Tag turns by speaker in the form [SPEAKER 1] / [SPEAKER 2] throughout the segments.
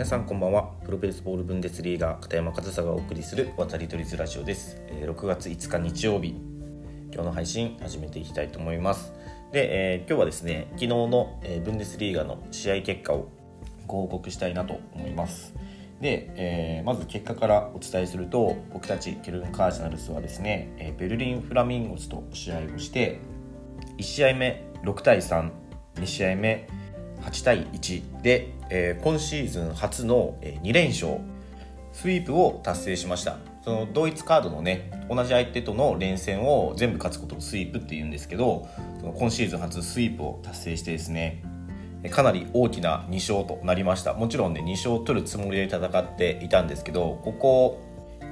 [SPEAKER 1] 皆さんこんばんは。プロベースボールブンデスリーガー片山和沙がお送りする渡り鳥ズラジオです。6月5日日曜日。今日の配信始めていきたいと思います。で、えー、今日はですね昨日の、えー、ブンデスリーガの試合結果をご報告したいなと思います。で、えー、まず結果からお伝えすると僕たちケルンカージナルスはですね、えベルリンフラミンゴスと試合をして1試合目6対32試合目8対1で、えー、今シーズン初の2連勝。スイープを達成しました。その同一カードのね同じ相手との連戦を全部勝つことをスイープっていうんですけどその今シーズン初スイープを達成してですねかなり大きな2勝となりました。もちろんね2勝取るつもりで戦っていたんですけどここ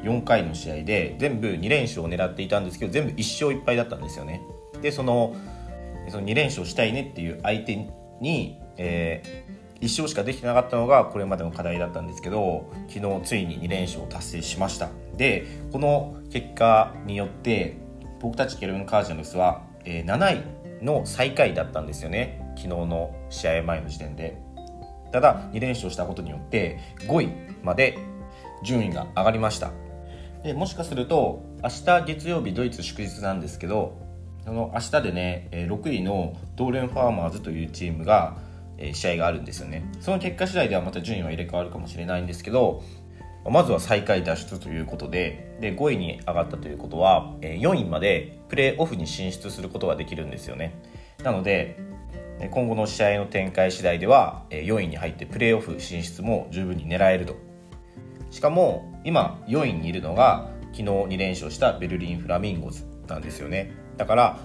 [SPEAKER 1] 4回の試合で全部2連勝を狙っていたんですけど全部1勝1敗だったんですよね。でそのその2連勝したいねっていう相手にえー、1勝しかできてなかったのがこれまでの課題だったんですけど昨日ついに2連勝を達成しました。でこの結果によって僕たちケルン・カージナルスは、えー、7位の最下位だったんですよね。昨日の試合前の時点で。ただ2連勝したことによって5位まで順位が上がりました。でもしかすると明日月曜日ドイツ祝日なんですけどその明日でね6位のドーレン・ファーマーズというチームがえ試合があるんですよね。その結果次第ではまた順位は入れ替わるかもしれないんですけどまずは最下位脱出ということでで5位に上がったということは4位までプレーオフに進出することができるんですよね。なので今後の試合の展開次第では4位に入ってプレーオフ進出も十分に狙えると。しかも今4位にいるのが昨日2連勝したベルリン・フラミンゴズなんですよね。だから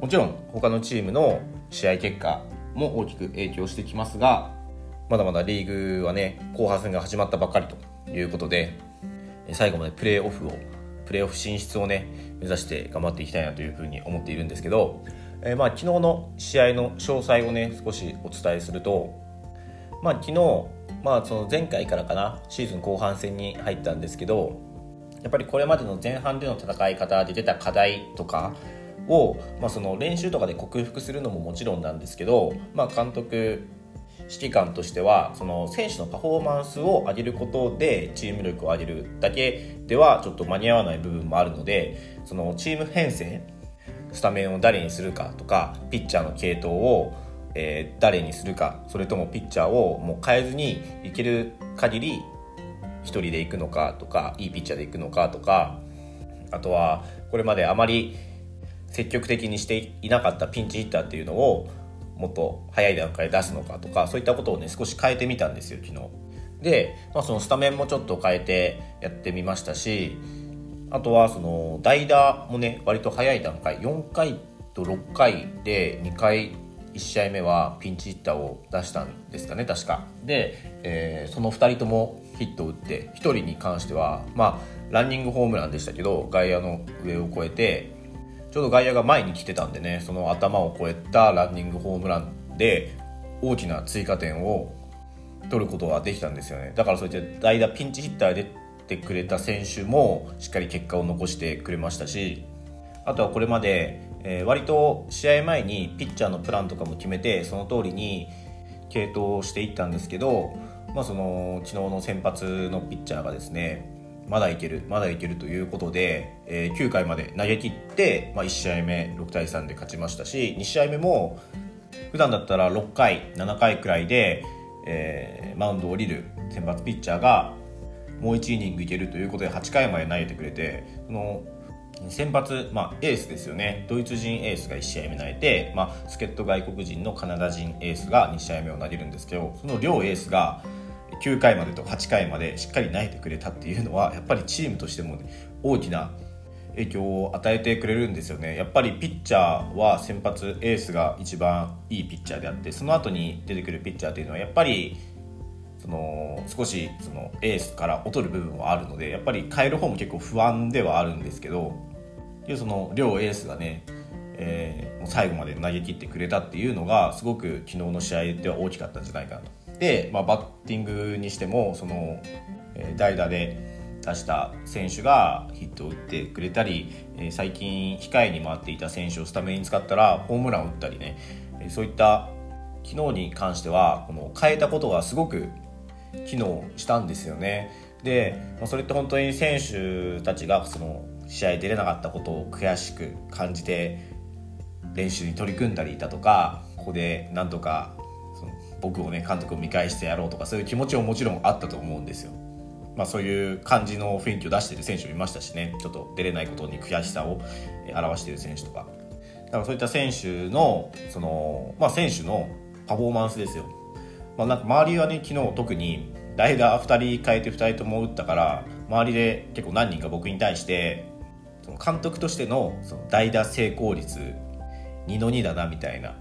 [SPEAKER 1] もちろん他のチームの試合結果も大きく影響してきますがまだまだリーグはね後半戦が始まったばかりということで最後までプレーオフをプレーオフ進出をね目指して頑張っていきたいなというふうに思っているんですけど、えー、まあ昨日の試合の詳細をね少しお伝えすると、まあ、昨日、まあ、その前回からかなシーズン後半戦に入ったんですけどやっぱりこれまでの前半での戦い方で出た課題とかを、まあ、その練習とかで克服するのももちろんなんですけど、まあ、監督指揮官としてはその選手のパフォーマンスを上げることでチーム力を上げるだけではちょっと間に合わない部分もあるのでそのチーム編成スタメンを誰にするかとかピッチャーの系統を、えー、誰にするかそれともピッチャーをもう変えずにいける限り1人で行くのかとかいいピッチャーで行くのかとかあとはこれまであまり積極的にしていなかったピンチヒッターっていうのをもっと早い段階で出すのかとかそういったことをね少し変えてみたんですよ昨日。で、まあ、そのスタメンもちょっと変えてやってみましたしあとはその代打もね割と早い段階4回と6回で2回1試合目はピンチヒッターを出したんですかね確か。で、えー、その2人ともヒットを打って1人に関してはまあランニングホームランでしたけど外野の上を越えてちょうど外野が前に来てたんでねその頭を越えたランニングホームランで大きな追加点を取ることができたんですよね。だからそういった代打ピンチヒッターで出てくれた選手もしっかり結果を残してくれましたしあとはこれまで、えー、割と試合前にピッチャーのプランとかも決めてその通りに継投していったんですけど、まあ、その昨日の先発のピッチャーがですねまだいけるまだいけるということで、えー、9回まで投げ切って、まあ、1試合目6対3で勝ちましたし2試合目も普段だったら6回7回くらいで、えー、マウンドを降りる先発ピッチャーがもう1イニングいけるということで8回まで投げてくれてその先発、まあ、エースですよね。ドイツ人エースが1試合目投げて、まあ、助っ人外国人のカナダ人エースが2試合目を投げるんですけどその両エースが9回までと8回までしっかり投げてくれたっていうのはやっぱりチームとしても、大きな影響を与えてくれるんですよね。やっぱりピッチャーは先発エースが一番いいピッチャーであってその後に出てくるピッチャーっていうのはやっぱりその少しそのエースから劣る部分はあるのでやっぱり変える方も結構不安ではあるんですけどその両エースがね、えー、最後まで投げ切ってくれたっていうのがすごく昨日の試合では大きかったんじゃないかなと、まあ、バッティングにしてもその、えー、代打で出した選手がヒットを打ってくれたり、えー、最近控えに回っていた選手をスタメンに使ったらホームランを打ったりね、えー、そういった機能に関してはこの変えたことがすごく機能したんですよね。でまあそれって本当に選手たちがその試合出れなかったことを悔しく感じて練習に取り組んだりだとかここでなんとか僕をね監督を見返してやろうとかそういう気持ちももちろんあったと思うんですよ。まあ、そういう感じの雰囲気を出してる選手もいましたしね。ちょっと出れないことに悔しさを表している選手とか。だからそういった選手のその、まあ、選手のパフォーマンスですよ、まあ、なんか周りはね昨日特に代打2人変えて2人とも打ったから周りで結構何人か僕に対してその監督としてのその代打成功率2の2だなみたいな。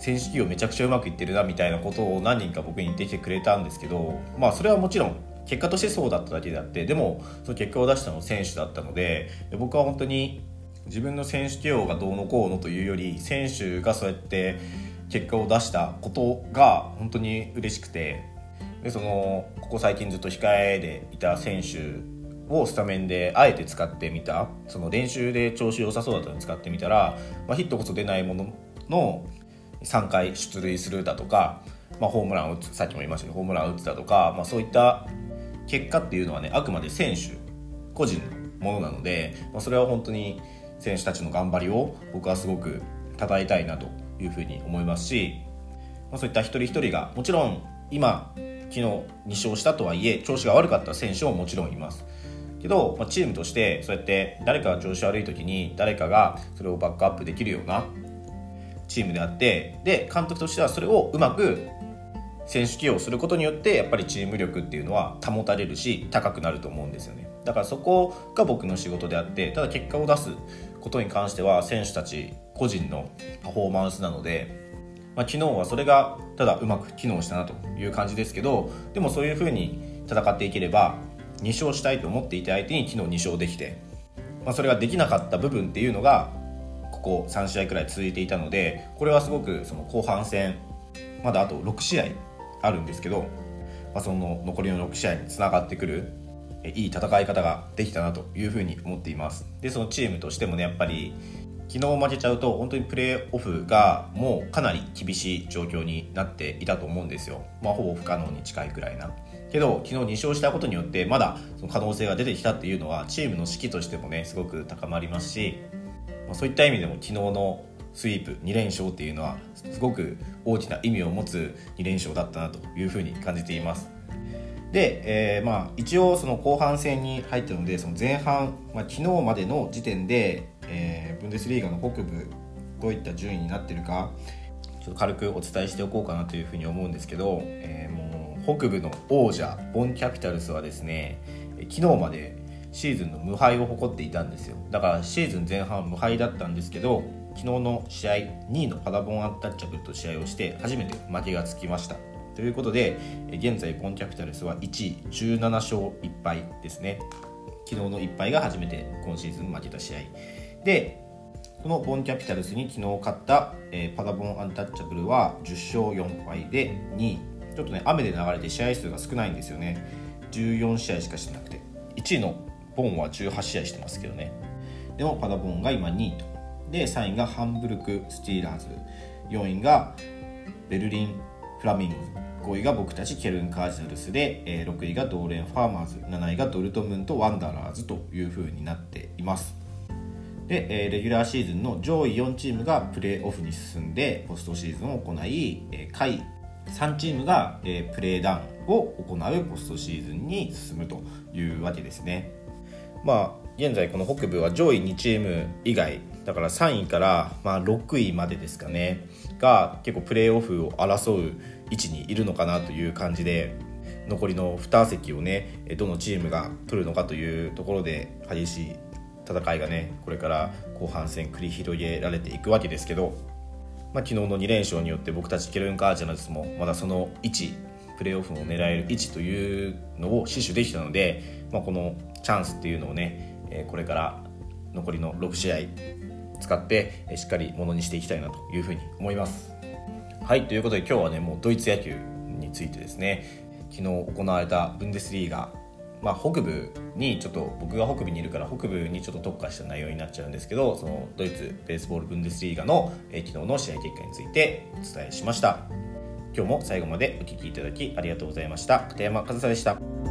[SPEAKER 1] 選手起用めちゃくちゃうまくいってるなみたいなことを何人か僕に言ってきてくれたんですけどまあそれはもちろん結果としてそうだっただけであってでもその結果を出したのは選手だったので僕は本当に自分の選手起用がどうのこうのというより選手がそうやって結果を出したことが本当に嬉しくてでそのここ最近ずっと控えでいた選手をスタメンであえて使ってみたその練習で調子良さそうだったのに使ってみたら、まあ、ヒットこそ出ないものの3回出塁するだとか、まあ、ホームランを打つさっきも言いましたけどホームランを打つだとか、まあ、そういった結果っていうのはねあくまで選手個人のものなので、まあ、それは本当に選手たちの頑張りを僕はすごく称えたいなというふうに思いますし、まあ、そういった一人一人がもちろん今昨日2勝したとはいえ調子が悪かった選手ももちろんいます。けど、まあ、チームとしてそうやって誰かが調子悪い時に誰かがそれをバックアップできるようなチームであってで監督としてはそれをうまく選手起用することによってやっぱりチーム力っていうのは保たれるし高くなると思うんですよね。だからそこが僕の仕事であってただ結果を出すことに関しては選手たち個人のパフォーマンスなので、まあ、昨日はそれがただうまく機能したなという感じですけどでもそういうふうに戦っていければ2勝したいと思っていた相手に昨日2勝できて、まあ、それができなかった部分っていうのがここ3試合くらい続いていたのでこれはすごくその後半戦まだあと6試合あるんですけど、まあ、その残りの6試合につながってくるいい戦い方ができたなというふうに思っています。でそのチームとしてもねやっぱり昨日負けちゃうと本当にプレーオフがもうかなり厳しい状況になっていたと思うんですよ、まあ、ほぼ不可能に近いくらいな。けど昨日2勝したことによってまだその可能性が出てきたっていうのはチームの士気としてもねすごく高まりますし、まあ、そういった意味でも昨日のスイープ2連勝っていうのはすごく大きな意味を持つ2連勝だったなというふうに感じています。で、えー、まあ一応その後半戦に入ったのでその前半、まあ、昨日までの時点で、えー、ブンデスリーガの北部どういった順位になってるかちょっと軽くお伝えしておこうかなというふうに思うんですけど、えー、もう北部の王者ボンキャピタルスはですね昨日までシーズンの無敗を誇っていたんですよ。だからシーズン前半無敗だったんですけど昨日の試合2位のパダボンアンタッチャブルと試合をして初めて負けがつきました。ということで現在ボンキャピタルスは1位17勝1敗ですね。昨日の1敗が初めて今シーズン負けた試合。でこのボンキャピタルスに昨日勝った、えー、パダボンアンタッチャブルは10勝4敗で2位。ちょっとね雨で流れて試合数が少ないんですよね。14試合しかしてなくて。1位のボンは18試合してますけどね。でもパダボンが今2位と。で3位がハンブルク・スティーラーズ。4位がベルリン・フラミンゴ。5位が僕たちケルン・カージナルスで、え6位がドーレン・ファーマーズ。7位がドルトムント・ワンダラーズという風になっています。で、えレギュラーシーズンの上位4チームがプレーオフに進んでポストシーズンを行い、え下位3チームが、えプレーダウンを行うポストシーズンに進むというわけですね。まあ現在この北部は上位2チーム以外だから3位からまあ6位までですかねが結構プレーオフを争う位置にいるのかなという感じで残りの2席をねどのチームが取るのかというところで激しい戦いがねこれから後半戦繰り広げられていくわけですけど、まあ、昨日の2連勝によって僕たちケルン・カージャナルスもまだその位置プレーオフを狙える位置というのを死守できたので、まあ、このチャンスっていうのをねえこれから残りの6試合使ってえしっかりものにしていきたいなというふうに思います。はいということで今日はねもうドイツ野球についてですね昨日行われたブンデスリーガまあ、北部にちょっと僕が北部にいるから北部にちょっと特化した内容になっちゃうんですけどそのドイツベースボールブンデスリーガの、え昨日の試合結果についてお伝えしました。今日も最後までお聴きいただきありがとうございました。片山和沙でした。